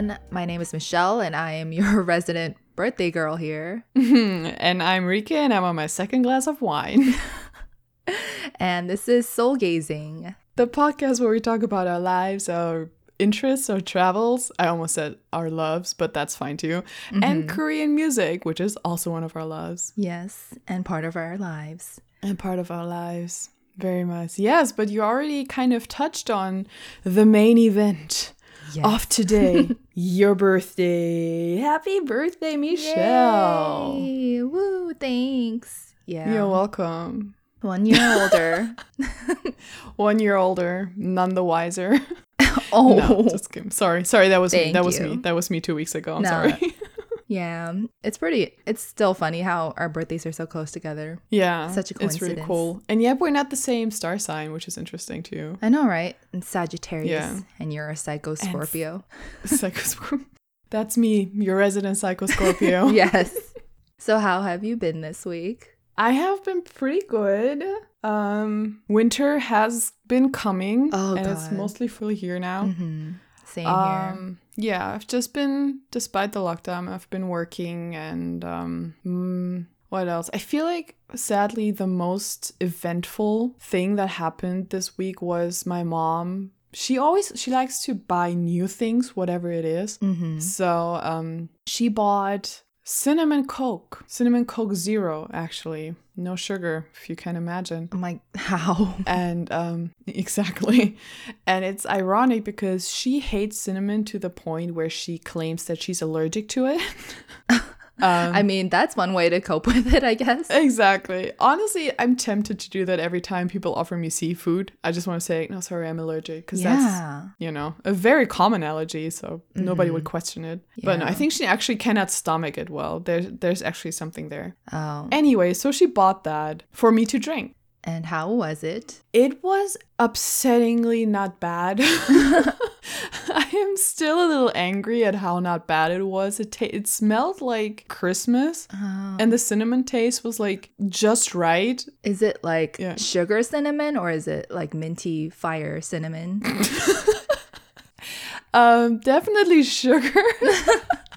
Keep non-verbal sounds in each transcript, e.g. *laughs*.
everyone. My name is Michelle, and I am your *laughs* resident birthday girl here. *laughs* and I'm Rika, and I'm on my second glass of wine. *laughs* and this is Soul Gazing, the podcast where we talk about our lives, our interests, our travels. I almost said our loves, but that's fine too. Mm-hmm. And Korean music, which is also one of our loves. Yes, and part of our lives. And part of our lives. Very much. Yes, but you already kind of touched on the main event yes. of today. *laughs* your birthday. Happy birthday, Michelle. Yay. Woo, thanks. Yeah. You're welcome. One year older. *laughs* *laughs* One year older, none the wiser. oh, no, just kidding. Sorry, sorry. That was Thank me. That was me. That was me two weeks ago. I'm no. sorry. Yeah, it's pretty. It's still funny how our birthdays are so close together. Yeah, such a coincidence. It's really cool. And yet we're not the same star sign, which is interesting too. I know, right? And Sagittarius, yeah. and you're a Psycho Scorpio. *laughs* Psycho Scorpio. That's me, your resident Psycho Scorpio. *laughs* yes. So how have you been this week? I have been pretty good. Um, winter has been coming, oh, and God. it's mostly fully here now. Mm-hmm. Same um, here. Yeah, I've just been, despite the lockdown, I've been working and um, mm, what else? I feel like sadly the most eventful thing that happened this week was my mom she always she likes to buy new things whatever it is. Mm-hmm. so um she bought cinnamon coke cinnamon coke zero actually no sugar if you can imagine. I'm like *laughs* how? And um *laughs* exactly. And it's ironic because she hates cinnamon to the point where she claims that she's allergic to it *laughs* Um, I mean, that's one way to cope *laughs* with it, I guess. Exactly. Honestly, I'm tempted to do that every time people offer me seafood. I just want to say, no, sorry, I'm allergic. Because yeah. that's, you know, a very common allergy. So mm-hmm. nobody would mm-hmm. question it. Yeah. But no, I think she actually cannot stomach it well. There's, there's actually something there. Oh. Anyway, so she bought that for me to drink. And how was it? It was upsettingly not bad. *laughs* *laughs* *laughs* I am still a little angry at how not bad it was. It ta- it smelled like Christmas, oh. and the cinnamon taste was like just right. Is it like yeah. sugar cinnamon or is it like minty fire cinnamon? *laughs* um, definitely sugar. *laughs*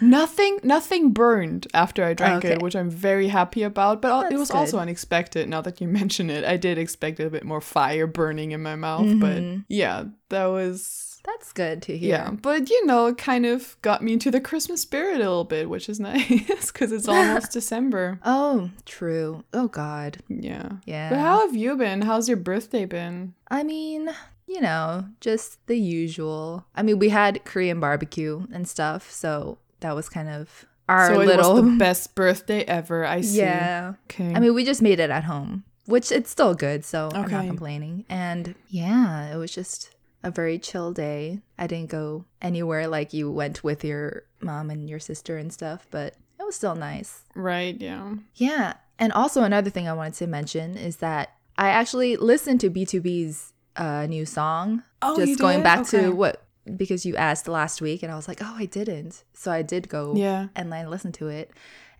nothing nothing burned after I drank okay. it, which I'm very happy about. But That's it was good. also unexpected. Now that you *laughs* mention it, I did expect a bit more fire burning in my mouth. Mm-hmm. But yeah, that was that's good to hear. Yeah, but you know, it kind of got me into the Christmas spirit a little bit, which is *laughs* nice because it's almost *laughs* December. Oh, true. Oh God. Yeah. Yeah. But how have you been? How's your birthday been? I mean, you know, just the usual. I mean, we had Korean barbecue and stuff, so that was kind of our so little *laughs* best birthday ever. I see. Yeah. Okay. I mean, we just made it at home, which it's still good, so okay. I'm not complaining. And yeah, it was just a very chill day. I didn't go anywhere like you went with your mom and your sister and stuff, but it was still nice. Right, yeah. Yeah. And also another thing I wanted to mention is that I actually listened to BTOB's a new song. Oh, just going back okay. to what because you asked last week and I was like, "Oh, I didn't." So I did go yeah. and I listened to it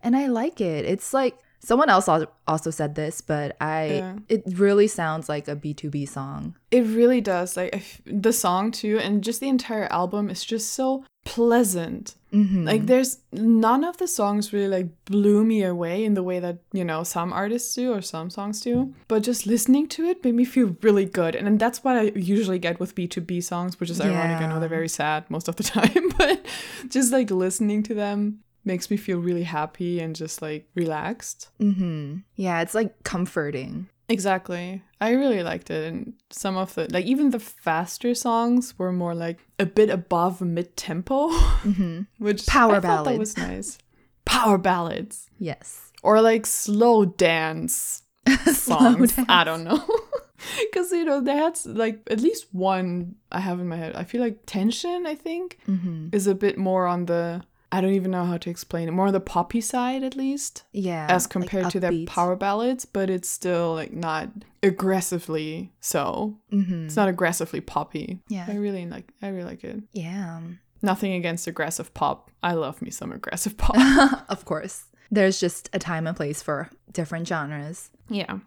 and I like it. It's like someone else also said this, but I yeah. it really sounds like a BTOB song. It really does. Like the song too and just the entire album is just so pleasant. Mm-hmm. Like there's none of the songs really like blew me away in the way that, you know, some artists do or some songs do. But just listening to it made me feel really good. And that's what I usually get with BTOB songs, which is yeah. ironic. I know they're very sad most of the *laughs* time, but just like listening to them makes me feel really happy and just like relaxed. Mm-hmm. Yeah, it's like comforting. Exactly. I really liked it. And some of the, like, even the faster songs were more like a bit above mid tempo, mm-hmm. *laughs* which power I ballads. that was nice. Power ballads. Yes. Or like slow dance *laughs* songs. slow dance. I don't know. *laughs* Because, you know, they had like at least one I have in my head. I feel like Tension, I think, mm-hmm. is a bit more on the I don't even know how to explain it. More the poppy side, at least. Yeah. As compared like to their power ballads, but it's still like not aggressively so. Mm-hmm. It's not aggressively poppy. Yeah. I really like. I really like it. Yeah. Nothing against aggressive pop. I love me some aggressive *laughs* pop. of course. There's just a time and place for different genres. Yeah.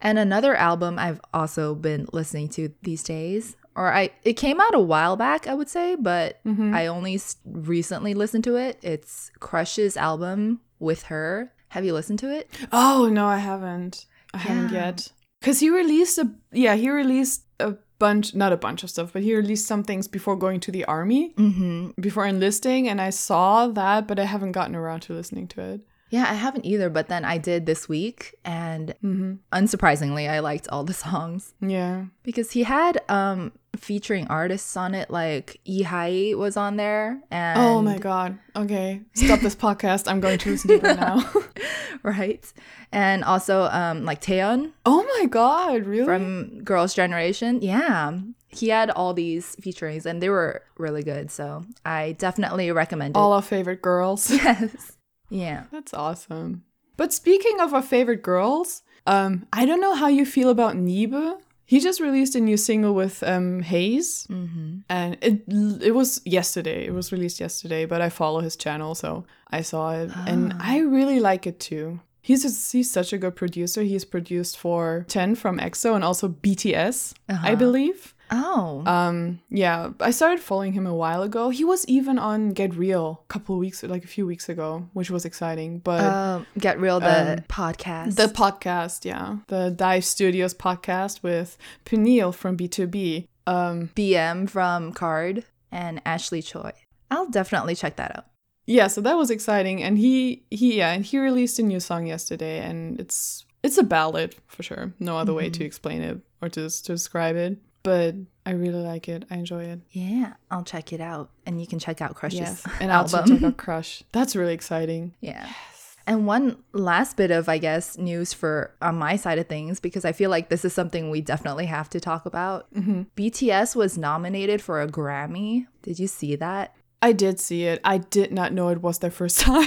And another album I've also been listening to these days or I it came out a while back, I would say, but mm-hmm. I only recently listened to it. It's Crush's album with her. Have you listened to it? Oh no, I haven't. I yeah. haven't yet. Cause he released a yeah he released a bunch not a bunch of stuff but he released some things before going to the army mm-hmm. before enlisting and I saw that but I haven't gotten around to listening to it. Yeah, I haven't either, but then I did this week and mm-hmm. unsurprisingly I liked all the *laughs* songs. Yeah. Because he had um featuring artists on it like Ihai was on there and Oh my god. Okay. Stop this *laughs* podcast. I'm going to listen to it right now. *laughs* right. And also um like Taeyeon. Oh my god, really? From Girls' Generation. Yeah. He had all these featurings and they were really good. So I definitely recommend it. All our favorite girls. Yes. Yeah. That's awesome. But speaking of our favorite girls, um, I don't know how you feel about Nieve. He just released a new single with um, Heize, mm-hmm. and it it was yesterday. It was released yesterday, but I follow his channel, so I saw it, and ah. I really like it too. He's just, he's such a good producer. He's produced for Chen from EXO and also BTS, uh-huh. I believe. Oh. Um, yeah, I started following him a while ago. He was even on Get Real a couple weeks, like a few weeks ago, which was exciting. But uh, Get Real, the um, podcast. The podcast, yeah. The Dive Studios podcast with Peniel from BTOB. Um, BM from KARD and Ashley Choi. I'll definitely check that out. Yeah, so that was exciting. And he, he, yeah, and he released a new song yesterday, and it's it's a ballad for sure. No other mm-hmm. way to mm-hmm. explain it or to, to describe it but I really like it. I enjoy it. Yeah, I'll check it out, and you can check out Crush's yes, *laughs* and I'll check out Crush. That's really exciting. *laughs* Yeah. Yes. And one last bit of, I guess, news for on my side of things, because I feel like this is something we definitely have to talk about. Mm-hmm. BTS was nominated for a Grammy. Did you see that? I did see it. I did not know it was their first *laughs* time.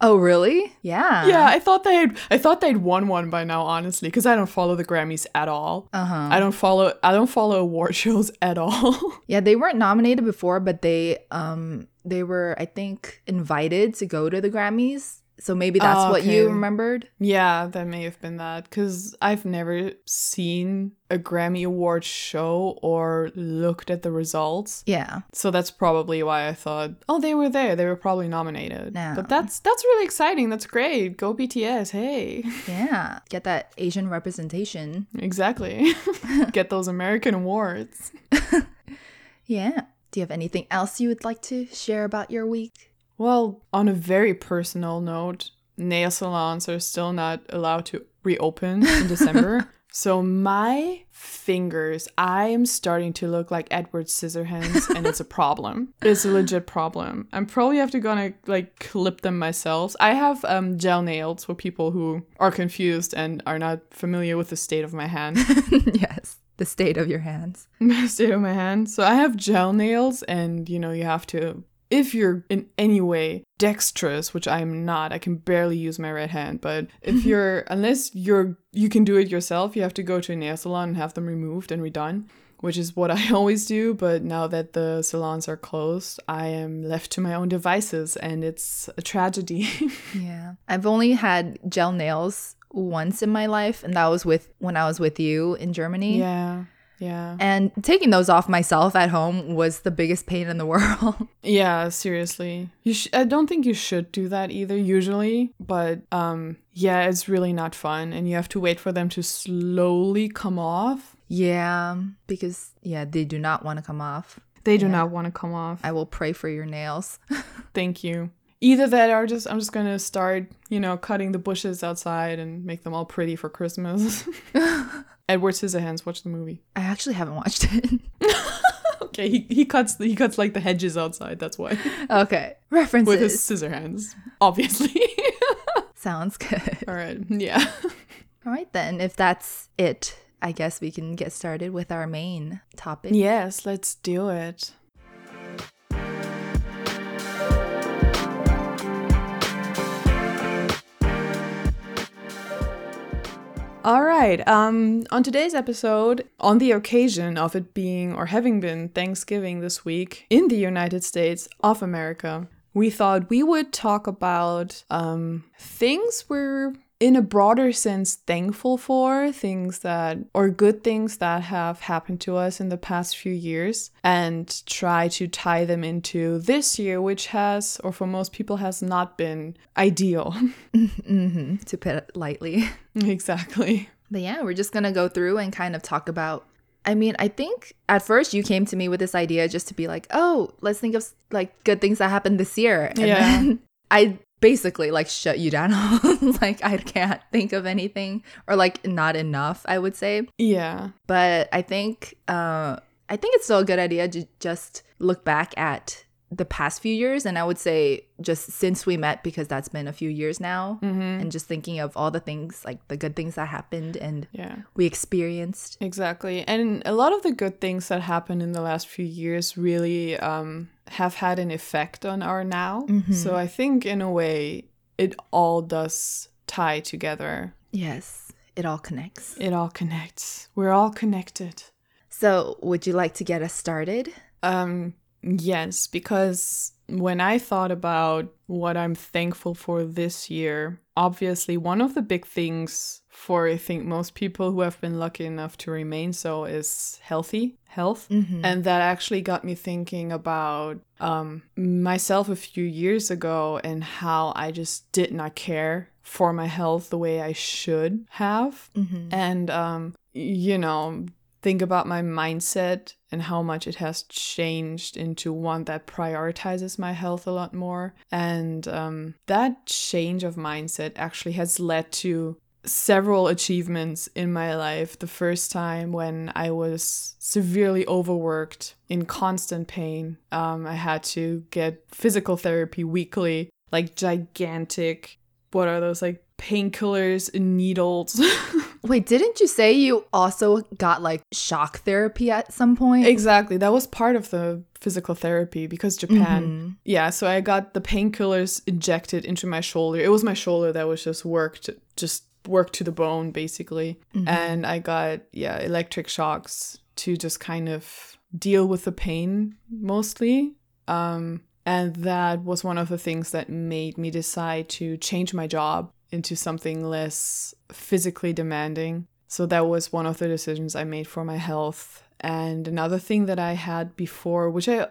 Oh really? Yeah. Yeah, I thought they had I thought they'd won one by now, honestly, because I don't follow the Grammys at all. Uh-huh. I don't follow I don't follow award *laughs* shows at all. *laughs* yeah, they weren't nominated before, but they um they were, I think, invited to go to the Grammys so maybe that's oh, okay. what you remembered? Yeah, that may have been that. Because I've never seen a Grammy Award show or looked at the results. Yeah. So that's probably why I thought, oh, they were there. They were probably nominated. No. But that's that's really exciting. That's great. Go BTS. Hey. *laughs* Yeah. Get that Asian representation. Exactly. *laughs* Get those American awards. *laughs* yeah. Do you have anything else you would like to share about your week? Well, on a very personal note, nail salons are still not allowed to reopen in *laughs* December. so my fingers, I am starting to look like Edward Scissorhands, and it's a *laughs* problem. It's a legit problem. I'm probably have to gonna like clip them myself. I have um, gel nails for people who are confused and are not familiar with the state of my hand. *laughs* yes the state of your hands. The state of my hands. So I have gel nails, and you know, you have to if you're in any way dexterous, which I'm not, I can barely use my right hand, but if *laughs* you're unless you're you can do it yourself, you have to go to a nail salon and have them removed and redone, which is what *laughs* I always do, but now that the salons are closed, I am left to my own devices and it's a tragedy. *laughs* yeah. I've only had gel nails once in my life and that was with when I was with you in Germany. Yeah. Yeah. And taking those off myself at home was the biggest pain in the world. *laughs* yeah, seriously. You sh- I don't think you should do that either usually, but um yeah, it's really not fun and you have to wait for them to slowly come off. Yeah, because yeah, they do not want to come off. They do yeah. not want to come off. I will pray for your nails. *laughs* Thank you. Either that or just I'm just going to start, you know, cutting the bushes outside and make them all pretty for Christmas. *laughs* Edward Scissorhands. Watch the movie. I actually haven't watched it. *laughs* okay, he, he cuts he cuts like the hedges outside. That's why. Okay, references with his scissor hands, obviously. *laughs* Sounds good. All right. Yeah. All right then. If that's it, I guess we can get started with our main topic. Yes, let's do it. All right. Um, on today's episode, on the occasion of it being or having been Thanksgiving this week in the United States of America, we thought we would talk about um, things we're in a broader sense thankful for things that or good things that have happened to us in the past few years and try to tie them into this year which has or for most people has not been ideal *laughs* mm-hmm, to put it lightly *laughs* exactly but yeah we're just gonna go through and kind of talk about I mean, I think at first you came to me with this idea just to be like, oh, let's think of like good things that happened this year. And yeah. *laughs* I basically like shut you down. *laughs* like I can't think of anything or like not enough, I would say. Yeah. But I think uh I think it's still a good idea to just look back at the past few years and i would say just since we met because that's been a few years now mm-hmm. and just thinking of all the things like the good things that happened and yeah. we experienced. Exactly. And a lot of the good things that happened in the last few years really um, have had an effect on our now. Mm-hmm. so i think in a way it all does tie together. Yes it all connects. It all connects. We're all connected. So would you like to get us started? Um Yes, because when I thought about what I'm thankful for this year, obviously one of the big things for I think most people who have been lucky enough to remain so is healthy health. Mm-hmm. And that actually got me thinking about um, myself a few years ago and how I just did not care for my health the way I should have. Mm-hmm. And, um, you know, think about my mindset and how much it has changed into one that prioritizes my health a lot more. And um, that change of mindset actually has led to several achievements in my life. The first time when I was severely overworked, in constant pain, um, I had to get physical therapy weekly, like gigantic, what are those, like painkillers and needles. *laughs* Wait, didn't you say you also got like shock therapy at some point? Exactly. That was part of the physical therapy because Japan. Mm-hmm. Yeah, so I got the painkillers injected into my shoulder. It was my shoulder that was just worked just worked to the bone basically. Mm-hmm. And I got yeah, electric shocks to just kind of deal with the pain mostly. Um and that was one of the things that made me decide to change my job into something less physically demanding. So that was one of the decisions I made for my health. And another thing that I had before, which I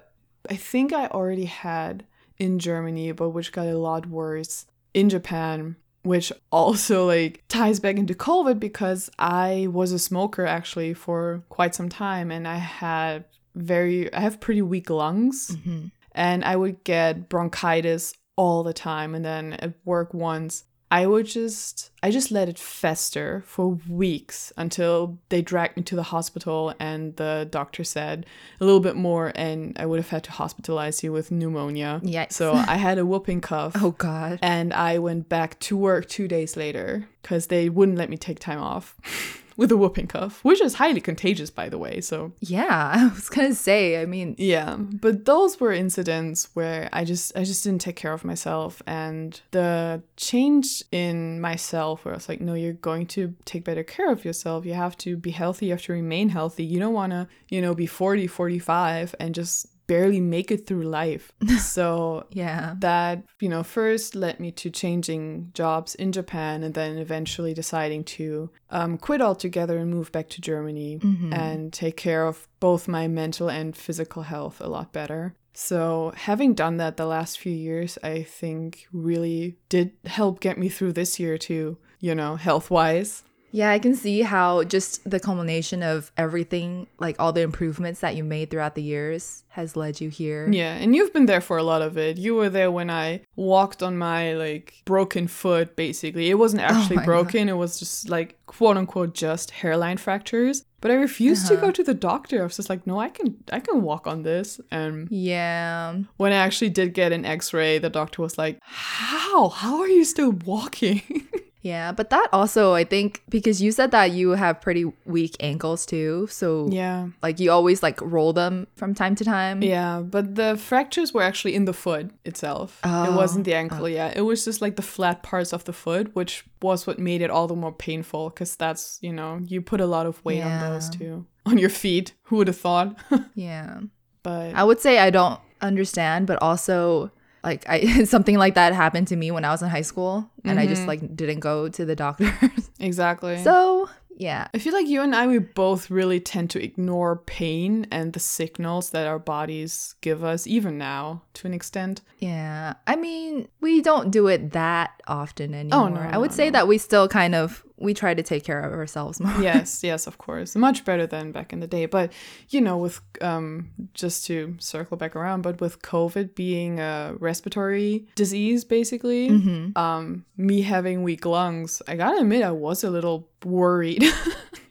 I think I already had in Germany, but which got a lot worse in Japan, which *laughs* also like ties back into COVID because I was a smoker actually for quite some time and I had very I have pretty weak lungs mm-hmm. and I would get bronchitis all the time and then at work once I would just I just let it fester for weeks until they dragged me to the hospital and the doctor said a little bit more and I would have had to hospitalize you with pneumonia. Yeah. So I had a whooping cough. *laughs* oh god. And I went back to work 2 days later cuz they wouldn't let me take time off. *laughs* with a whooping cough, which is highly contagious, by the way. So yeah, *laughs* I was gonna say. I mean, yeah, but those were incidents where I just I just didn't take care of myself, and the change in myself, where I was like, no, you're going to take better care of yourself. You have to be healthy. You have to remain healthy. You don't want to, you know, be 40, 45 and just barely make it through life. *laughs* So, yeah. That, you know, first led me to changing jobs in Japan and then eventually deciding to um, quit altogether and move back to Germany mm-hmm. and take care of both my mental and physical health a lot better. So, having done that the last few years, I think really did help get me through this year too, you know, health wise. Yeah, I can see how just the culmination of everything, like all the improvements that you made throughout the years, has led you here. Yeah, and you've been there for a lot of it. You were there when I walked on my like broken foot, basically. It wasn't *laughs* oh actually oh broken, God. it was just like quote unquote just hairline fractures. But I refused uh-huh. to go to the doctor. I was just like, no, I can I can walk on this. And yeah. When I actually did get an x-ray, the doctor was like, How? How are you still walking? *laughs* Yeah, but that also, I think, because you said that you have pretty weak ankles too. So, yeah. Like you always like roll them from time to time. Yeah, but the fractures were actually in the foot itself. Oh, it wasn't the oh, ankle, oh. yeah. It was just like the flat parts of the foot, which was what made it all the more painful because that's, you know, you put a lot of weight yeah. on those too. *laughs* On your feet. Who would have thought? *laughs* yeah. But I would say I don't understand, but also like I *laughs* something like that happened to me when I was in high school and mm-hmm. I just mm-hmm. like didn't go to the doctor. *laughs* exactly. So, yeah. I feel like you and I we both really tend to ignore pain and the signals that our bodies give us even now to an extent. Yeah. I mean, we don't do it that often anymore. Oh, no, I would no, say no. that we still kind of we try to take care of ourselves *laughs* more. yes, yes, of course. Much better than back in the day. But, you know, with um just to circle back around, but with COVID being a respiratory disease basically, mm-hmm. um me having weak lungs, I got to admit I was a little worried. *laughs*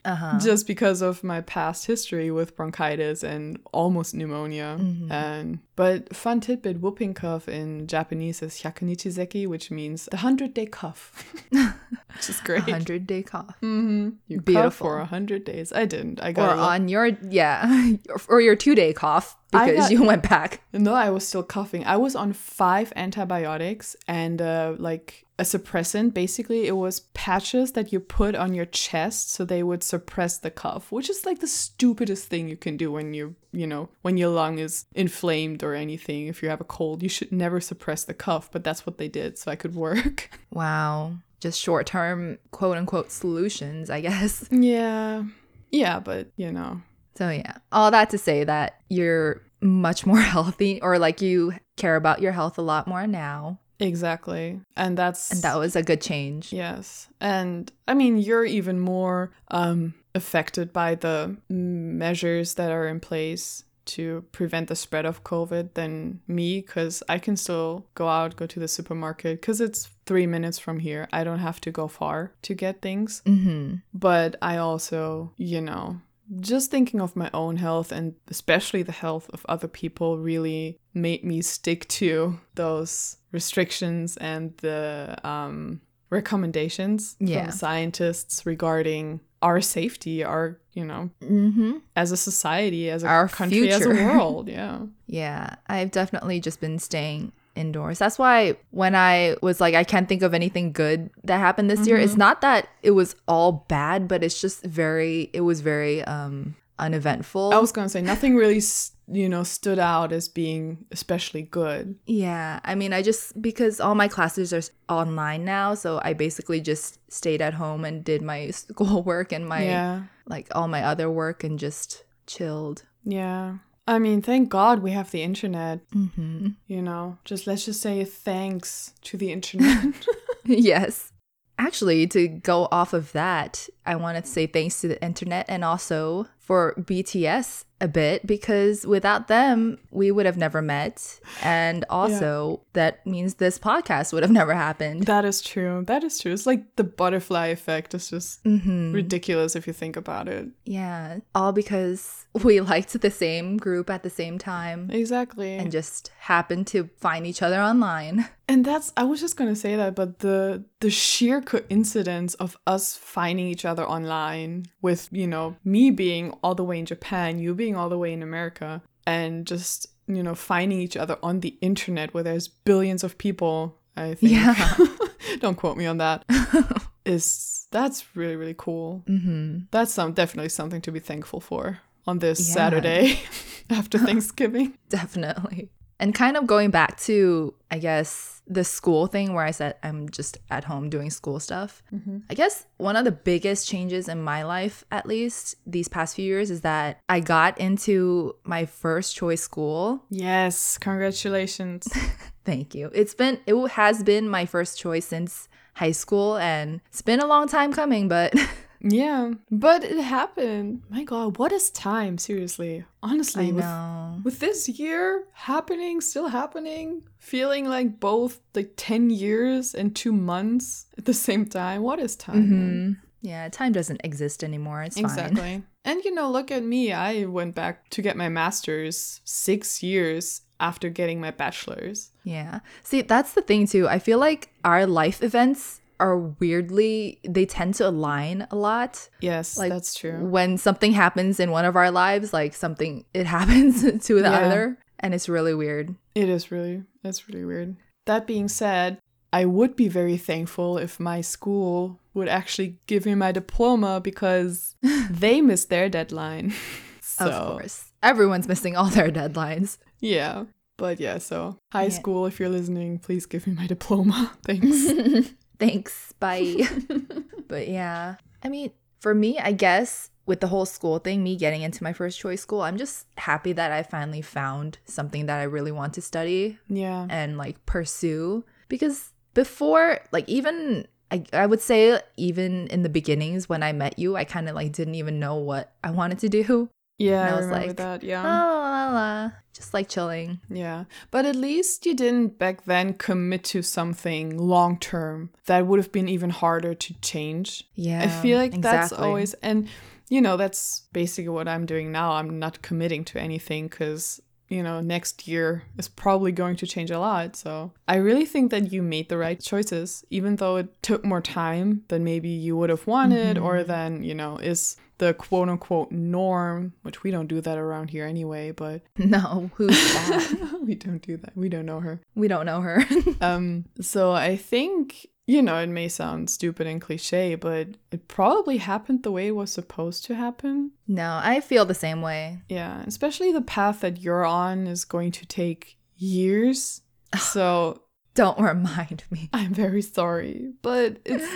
uh-huh. just because of my past history with bronchitis and almost pneumonia. Mm-hmm. And but fun tidbit: whooping cough in Japanese is hyakunichizeki, which means the hundred day cough, *laughs* *laughs* which is great. Hundred day cough. Mm-hmm. You Beautiful. cough for a hundred days. I didn't. I got or on your yeah, *laughs* or your two day cough because got, you went back. No, I was still coughing. I was on five antibiotics and uh, like a suppressant. Basically, it was patches that you put on your chest so they would suppress the cough, which is like the stupidest thing you can do when you, you know, when your lung is inflamed or anything. If you have a cold, you should never suppress the cough, but that's what they did so I could work. *laughs* Wow. Just short term, quote unquote, solutions, I guess. *laughs* Yeah. Yeah, but you know. So, yeah, all that to say that you're much more *laughs* healthy or like you care about your health a lot more now Exactly. And that's And that was a good change. Yes. And I mean, you're even more um affected by the measures that are in place to prevent the spread of COVID than me because I can still go out, go to the supermarket because it's three minutes from here. I don't have to go far to get things. Mm-hmm. But I also, you know, just thinking of my own health and especially the health of other people really made me stick to those restrictions and the um, recommendations yeah. from scientists regarding our safety, our, you know, mm-hmm. as a society, as a our country, future. as a *laughs* world. Yeah. yeah. I've definitely just been staying indoors. That's why when I was like, I can't think of anything good that happened this mm-hmm. year, it's mm-hmm. not that it was all bad, but it's just very, it was very um uneventful. I was gonna say nothing really, you know, stood out as being especially good. Yeah, I mean, I just because all my classes are online now, so I basically just stayed at home and did my *laughs* schoolwork and my yeah. like all my other work and just chilled. Yeah. I mean, thank God we have the internet. Mm-hmm. You know, just let's just say thanks to the internet. *laughs* yes. Actually, to go off of that, I wanted to say thanks to the internet and also for BTS a bit because without them, we would have never met. And also, yeah. that means this podcast would have never happened. That is true. That is true. It's like the butterfly effect. It's just mm-hmm. ridiculous if you think about it. Yeah. All because we *laughs* liked the same group at the same time. Exactly. And just happened to find each other online. *laughs* And that's I was just going to say that but the the sheer coincidence of us finding each other online with, you know, me being all the way in Japan, you being all the way in America, and just, you know, finding each other on the internet where there's billions of people, I think. Yeah. *laughs* Don't quote me on that. *laughs* is that's really, really cool. Mm-hmm. That's some definitely something to be thankful for on this yeah. Saturday *laughs* after Thanksgiving. Definitely. And kind of going back to, I guess, the school thing where I said I'm just at home doing school stuff. Mm-hmm. I guess one of the biggest changes in my life, at least these past few years, is that I got into my first choice school. Yes, congratulations. *laughs* Thank you. It's been, it has been my first choice since high school, and it's been a long time coming, but. *laughs* Yeah, but it happened. My God, what is time? Seriously, honestly, I know. With, with this year happening, still happening, feeling like both like ten years and two months at the same time. What is time? Mm-hmm. Yeah, time doesn't exist anymore. It's exactly. Fine. *laughs* And you know, look at me. I went back to get my master's six years after getting my bachelor's. Yeah. See, that's the thing too. I feel like our life events are weirdly they tend to align a lot. Yes, like that's true. When something happens in one of our lives, like something it *laughs* happens to the yeah. other, and it's really weird. It is really it's really weird. That being said, I would be very thankful if my school would actually give me my diploma because *laughs* they missed their deadline. so. Of course. Everyone's missing all their deadlines. Yeah. But yeah, so high yeah. school, if you're listening, please give me my diploma. *laughs* Thanks. Thanks. Bye. *laughs* but yeah, I mean, for me, I guess with the whole school thing, me getting into my first choice school, I'm just happy that I finally found something that I really want to study. Yeah. And like pursue. Because before, like, even I, I would say even in the beginnings when I met you, I kind of like didn't even know what I wanted to do. Yeah, and I, I was like, that. Yeah, la, la, la, just like chilling. Yeah, but at least you didn't back then commit to something long term that would have been even harder to change. Yeah, I feel like exactly. that's always and you know that's basically what I'm doing now. I'm not committing to anything because you know, next year is probably going to change a lot. So I really think that you made the right choices, even though it took more time than maybe you would have wanted, mm-hmm. or than, you know, is the quote unquote norm, which we don't do that around here anyway, but *laughs* No, who's that? *laughs* we don't do that. We don't know her. We don't know her. *laughs* um so I think you know, it may sound stupid and cliche, but it probably happened the way it was supposed to happen. No, I feel the same way. Yeah, especially the path that you're on is going to take years. *sighs* So don't remind me. I'm very sorry, but it's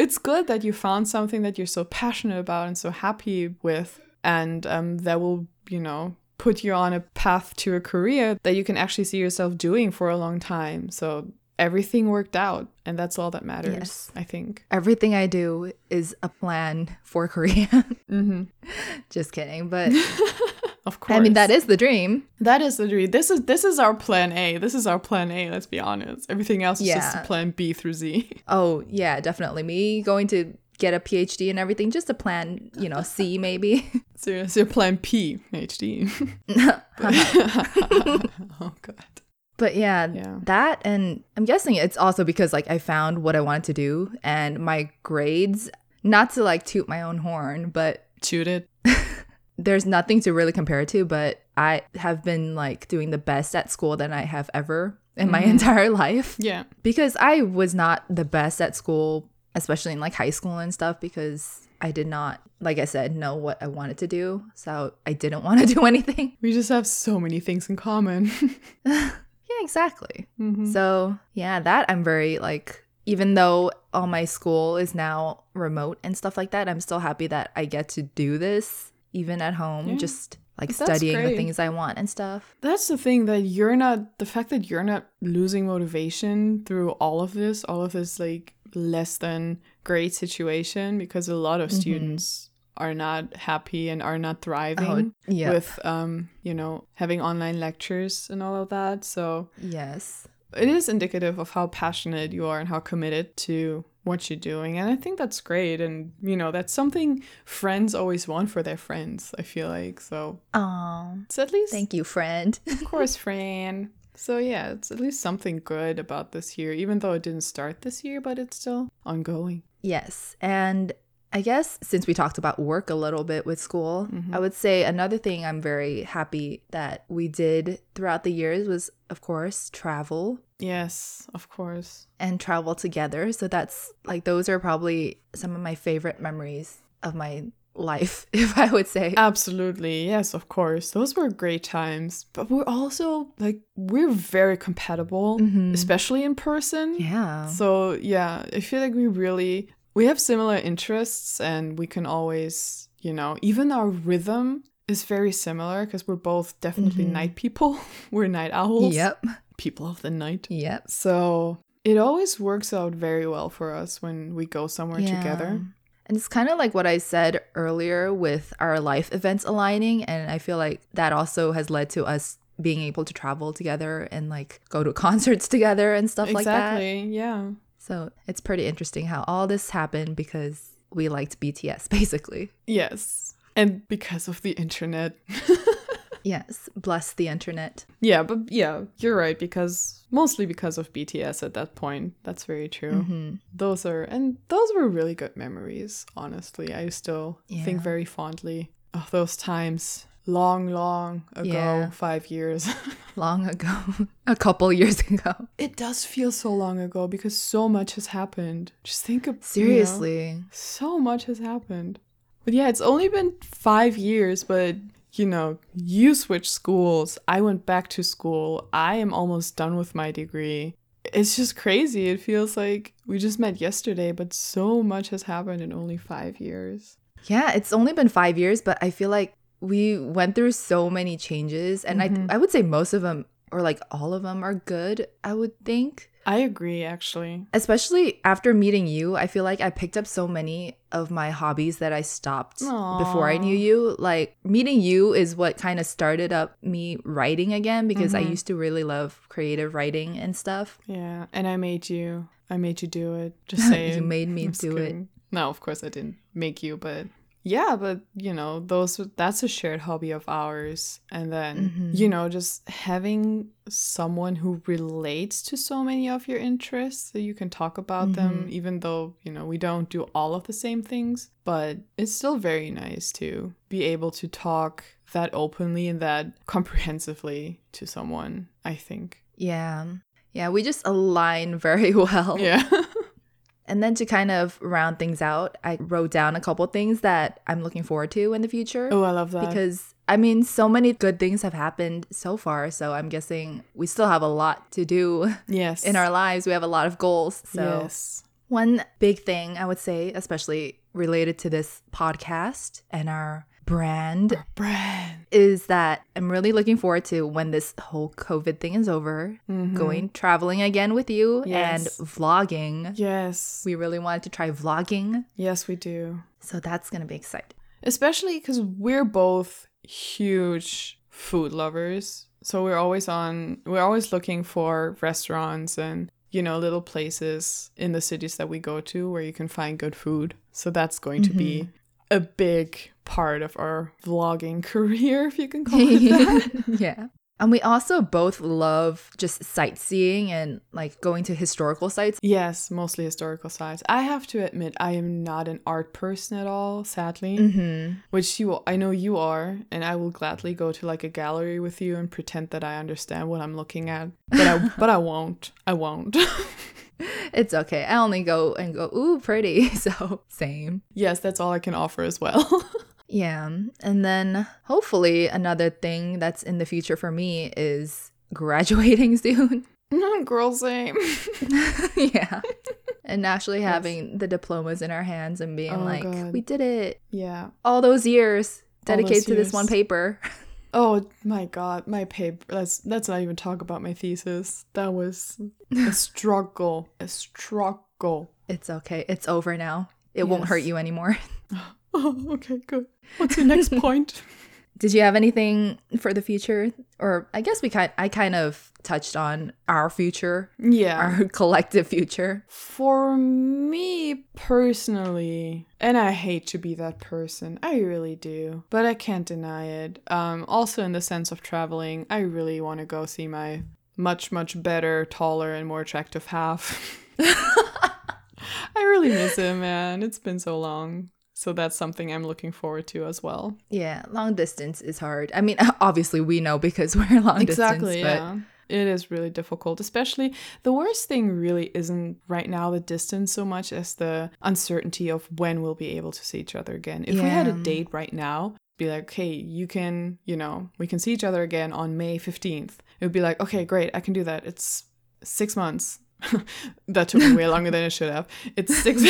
it's good that you found something that you're so passionate about and so happy with and um, that will, you know, put you on a path to a career that you can actually see yourself doing for a long time. So everything worked out and that's all that matters yes. i think everything i do is a plan for korea *laughs* mm-hmm. just kidding but *laughs* of course i mean that is the dream. That is the dream. This is this is our plan a. This is our plan a let's be honest. Everything else is yeah. just plan b through z. *laughs* Oh yeah definitely. Me going to get a phd and everything just a plan you know c maybe. *laughs* So, so plan p phd *laughs* oh god. But yeah, yeah, that and I'm guessing it's also because like I found what I wanted to do and my grades, not to like toot my own horn, but toot it. There's nothing to really compare it to, but I have been like doing the best at school than I have ever in mm-hmm. my entire *laughs* life. Yeah. Because I was not the best at school, especially in like high school and stuff, because I did not, like I said, know what I wanted to do. So I didn't *laughs* want to do anything. We just have so many things in common. *laughs* Yeah, exactly. Mm-hmm. So, yeah, that I'm very like, even though all my school is now remote and stuff like that, I'm still happy that I get to do this even at home, yeah. just like studying the things I want and stuff. That's the thing that you're not, the fact that you're not losing motivation through all of this, all of this like less than great situation, because a lot of mm-hmm. students are not happy and are not thriving oh, yeah. with um you know having online lectures and all of that so yes it is indicative of how passionate you are and how committed to what you're doing and i think that's great and you know that's something friends always want for their friends i feel like so. Oh so at least thank you friend. *laughs* Of course friend. So yeah it's at least something good about this year even though it didn't start this year but it's still ongoing. Yes and I guess since we talked about work a little bit with school, mm-hmm. I would say another thing I'm very happy that we did throughout the years was, of course, travel. Yes, of course. And travel together. So that's like, those are probably some of my favorite memories of my life, *laughs* if I would say. Absolutely. Yes, of course. Those were great times. But we're also like, we're very compatible, mm-hmm. especially in person. Yeah. So, yeah, I feel like we really we have similar interests and we can always, you know, even our rhythm is very similar because we're both definitely mm-hmm. night people. *laughs* we're night owls. Yep. People of the night. Yep. So it always works out very well for us when we go somewhere yeah. together. And it's kind of like what I said earlier with our life events aligning. And I feel like that also has led to us being able to travel together and like go to *laughs* concerts together and stuff exactly, like that. Exactly. Yeah. So it's pretty interesting how all this happened because we liked BTS, *laughs* basically. Yes. And because of the internet. *laughs* yes. Bless the internet. Yeah, but yeah, you're right. Because mostly because of BTS at that point. That's very true. Mm-hmm. Those are, and those were really good memories, honestly. I still yeah. think very fondly of those times long, long ago, yeah. five years. *laughs* long ago, *laughs* a couple years *laughs* ago. It does feel so long ago because so much has happened. Just think of seriously, you know, so much has happened. But yeah, it's only been five years, but you know, you switched schools. I went back to school. I am almost done with my degree. It's just crazy. It feels like we just met yesterday, but so much has happened in only five years. Yeah, it's only been five years, but I feel like we went through so many changes. And mm-hmm. I, I would say most of them, or like all of them, are good, I would think. I agree, actually. Especially after meeting you, I feel like I picked up so many of my hobbies that I stopped Aww. before I knew you. Like, meeting you is what kind of started up me writing again because mm-hmm. I used to really love creative writing and stuff. Yeah, and I made you. I made you do it. Just say *laughs* you made me *laughs* do kidding. it. No, of course I didn't make you, but yeah but you know those that's a shared hobby of ours. And then mm-hmm. you know just having someone who relates to so many of your interests so you can talk about mm-hmm. them even though you know we don't do all of the same things but it's still very nice to be able to talk that openly and that *laughs* comprehensively to someone i think. Yeah. Yeah we just align very *laughs* well. Yeah *laughs* And then to kind of round things out, I wrote down a couple things that I'm looking forward to in the future. Oh, I love that. Because I mean, so many good things have happened so far. So I'm guessing we still have a lot to do. *laughs* Yes. In our lives, we have a lot of goals. So yes. one big thing I would say, especially related to this podcast and our brand, Our brand is that I'm really looking forward to when this whole COVID thing is over, mm-hmm. going traveling again with you yes. and vlogging. Yes. We really wanted to try vlogging. Yes, we do. So that's going to be exciting. Especially because we're both huge food lovers. So we're always on, we're always looking for restaurants and you know, little places in the cities that we go to where you can find good food. So that's going mm-hmm. to be mm-hmm a big part of our vlogging *laughs* career, if you can call it that. *laughs* yeah. And we also both love just sightseeing and like going to historical sites. Yes, mostly historical sites. I have to admit, I am not an art person at all, sadly. Mm-hmm. Which you, I know you are, and I will gladly go to like a gallery with you and pretend that I understand what I'm looking at. But I, *laughs* but I won't. I won't. *laughs* it's okay. I only go and go, ooh, pretty. *laughs* So, same. Yes, that's all I can offer as well. *laughs* yeah. And then hopefully, another thing that's in the future for me is graduating soon. Mm-hmm, girl, same. yeah. And actually having the diplomas in our hands and being oh, like, God. we did it. Yeah. All those years dedicated to this one paper. Oh my god, my paper. Let's let's not even talk about my thesis. That was a *laughs* struggle, a struggle. It's okay. It's over now. It yes. won't hurt you anymore. *laughs* oh, okay, good. What's your next *laughs* point? Did you have anything for the future? Or I guess we kind I kind of touched on our future. Yeah. Our *laughs* collective future. For me personally, and I hate to be that person. I really do. But I can't deny it. Um also in the sense of traveling, I really want to go see my much much better, taller and more attractive half. *laughs* *laughs* I really miss him, man. It's been so long. So that's something I'm looking forward to as well. Yeah, long distance is hard. I mean, *laughs* obviously we know because *laughs* we're long exactly, distance. Exactly. Yeah. It is really difficult, especially the worst thing really isn't right now the distance so much as the uncertainty of when we'll be able to see each other again. If yeah. we had a date right now, be like, hey, you can, you know, we can see each other again on May 15th. It would be like, okay, great, I can do that. It's six months. *laughs* that took me way longer than it should have. It's six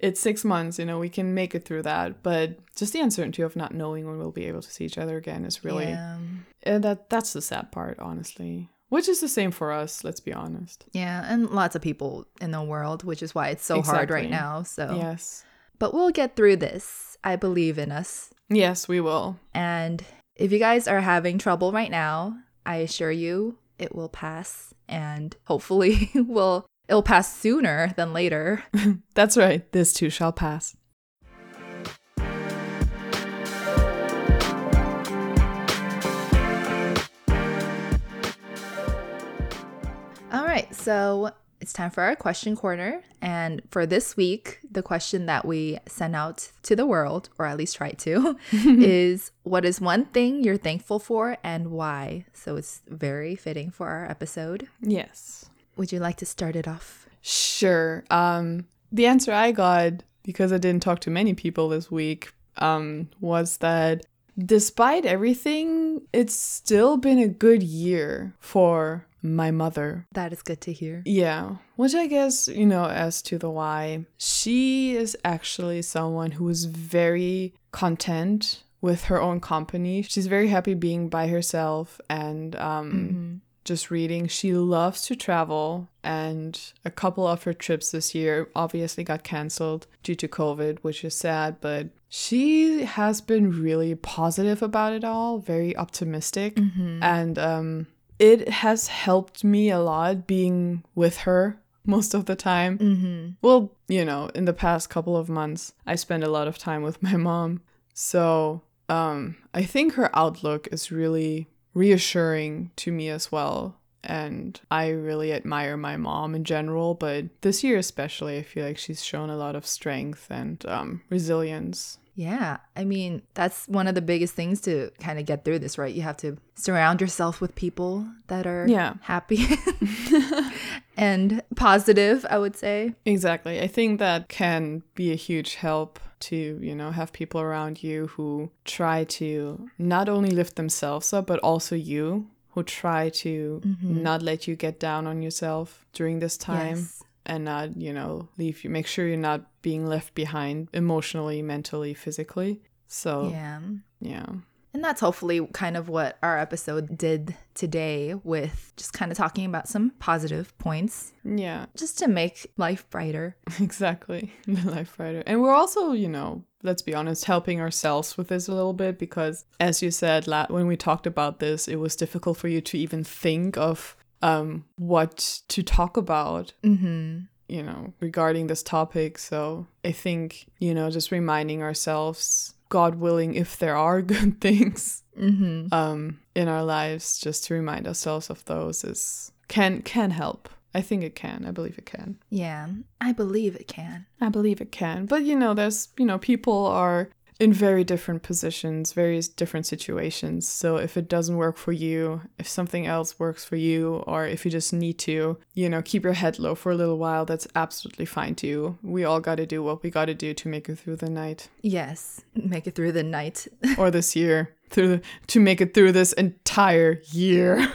it's six months, you know, we can make it through that. But just the uncertainty of not knowing when we'll be able to see each other again is really yeah. uh, that that's the sad part, honestly. Which is the same for us, let's be honest. Yeah, and lots of people in the world, which is why it's so exactly. hard right now. So Yes. But we'll get through this. I believe in us. Yes, we will. And if you guys are having trouble right now, I assure you it will pass and hopefully *laughs* we'll it'll pass sooner than later. *laughs* That's right. This too shall pass. All right, so it's time for our question corner. And for this week, the question that we sent out to the world, or at least try to, *laughs* is what is one thing you're thankful for and why? So it's very fitting for our episode. Yes. Would you like to start it off? Sure. Um, the answer I got, because I didn't talk to many people this week, um, was that despite everything, it's still been a good year for my mother. That is good to hear. Yeah. Which I guess, you know, as to the why, she is actually someone who is very content with her own company. She's very happy being by herself and um, mm-hmm. Just reading. She loves to travel, and a couple of her trips this year obviously got canceled due to COVID, which is sad, but she has been really positive about it all, very optimistic. Mm-hmm. And um, it has helped me a lot being with her most of the time. Mm-hmm. Well, you know, in the past couple of months, I spent a lot of time with my mom. So um, I think her outlook is really reassuring to me as well. And I really admire my mom in general, but this year especially, I feel like she's shown a lot of strength and um, resilience. Yeah. I mean, that's one of the biggest things to kind of get through this, right? You have to surround yourself with people that are yeah. happy *laughs* *laughs* and positive, I would say. Exactly. I think that can be a huge help to, you know, have people around you who try to not only lift themselves up, but also you who try to mm-hmm. not let you get down on yourself during this time. Yes and not, you know, leave you. Make sure you're not being left behind emotionally, mentally, physically. So, yeah. Yeah. And that's hopefully kind of what our episode did today with just kind of talking about some positive points. Yeah. Just to make life brighter. *laughs* Exactly. *laughs* life brighter. And we're also, you know, let's be honest, helping ourselves with this a little bit because, as you said, when we talked about this, it was difficult for you to even think of um, what to talk about. Mm-hmm. You know, regarding this topic. So I think, you know, just reminding ourselves, God willing, if there are *laughs* good things mm-hmm. um, in our lives, just to remind ourselves of those is can can help. I think it can. I believe it can. Yeah, I believe it can. I believe it can. But you know, there's you know, people are in very different positions, various different situations. So if it doesn't work for you, if something else works for you, or if you just need to, you know, keep your head low for a little while, that's absolutely fine too. We all got to do what we got to do to make it through the night. Yes, make it through the night. *laughs* or this year, through the, to make it through this entire year.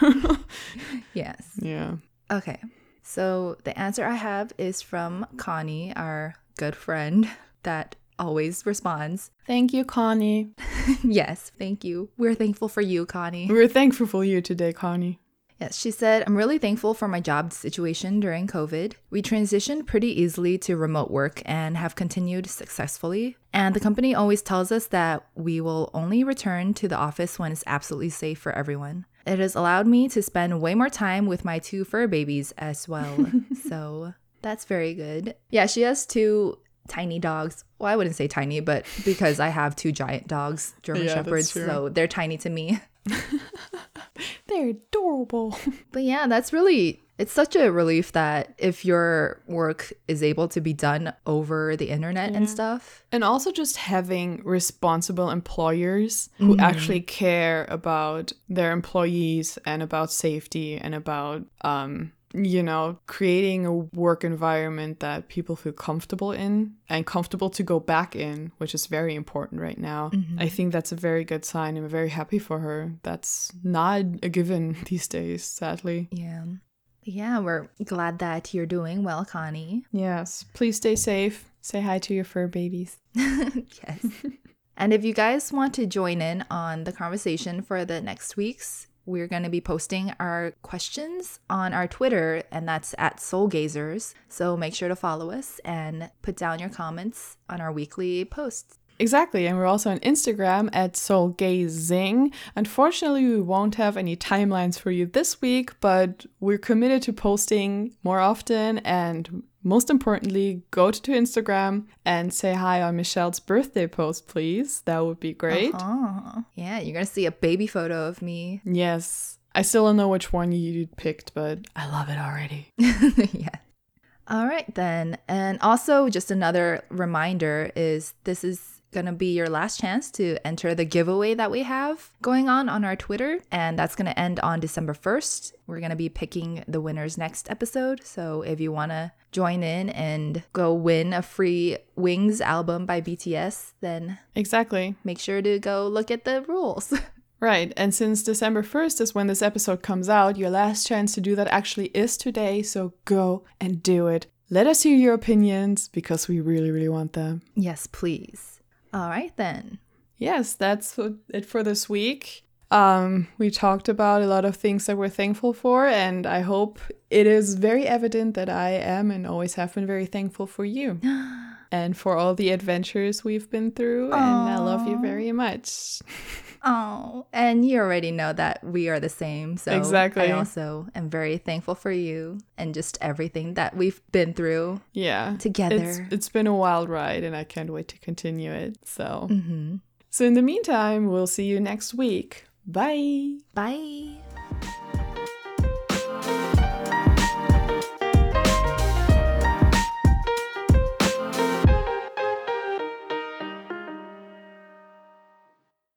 *laughs* yes. Yeah. Okay. So the answer I have is from Connie, our good friend that always responds. Thank you, Connie. *laughs* yes, thank you. We're thankful for you, Connie. We're thankful for you today, Connie. Yes, she said, I'm really thankful for my job situation during COVID. We transitioned pretty easily to remote work and have continued successfully. And the company always tells us that we will only return to the office when it's absolutely safe for everyone. It has allowed me to spend way more time with my two fur babies as well. *laughs* so that's very good. Yeah, she has two tiny dogs. Well, I wouldn't say tiny, but because I have two giant dogs, German *laughs* yeah, Shepherds, so they're tiny to me. *laughs* they're adorable. *laughs* But yeah, that's really it's such a relief that if your work is able to be done over the internet yeah. and stuff. And also just having responsible employers who mm. actually care about their employees and about safety and about um you know, creating a work environment that people feel comfortable in and comfortable to go back in, which is very important right now. Mm-hmm. I think that's a very good sign. I'm very happy for her. That's not a given *laughs* these days, sadly. Yeah. Yeah, we're glad that you're doing well, Connie. Yes. Please stay safe. Say hi to your fur babies. *laughs* yes. *laughs* and if you guys want to join in on the conversation for the next week's we're going to be posting our questions on our Twitter, and that's at Soulgazers. So make sure to follow us and put down your comments on our weekly posts. Exactly, and we're also on Instagram at soulgazing. Unfortunately, we won't have any timelines for you this week, but we're committed to posting more often and most importantly, go to Instagram and say hi on Michelle's birthday post, please. That would be great. Uh-huh. Yeah, you're going to see a baby photo of me. Yes. I still don't know which one you picked, but I love it already. *laughs* yeah. All right, then. And also, just another reminder is this is going to be your last chance to enter the giveaway that we have going on on our Twitter. And that's going to end on December 1st. We're going to be picking the winners next episode. So if you want to join in and go win a free Wings album by BTS, then exactly make sure to go look at the rules. *laughs* Right, and since December 1st is when this episode comes out, your last chance to do that actually is today, so go and do it. Let us hear your opinions because we really, really want them. Yes, please. All right, then. Yes, that's it for this week. Um, we talked about a lot of things that we're thankful for, and I hope it is very evident that I am and always have been very thankful for you *gasps* and for all the adventures we've been through. Aww. And I love you very much. *laughs* Oh, and you already know that we are the same. So exactly. I also am very thankful for you and just everything that we've been through. Yeah, together. It's, it's been a wild ride, and I can't wait to continue it. So, mm-hmm. so in the meantime, we'll see you next week. Bye. Bye.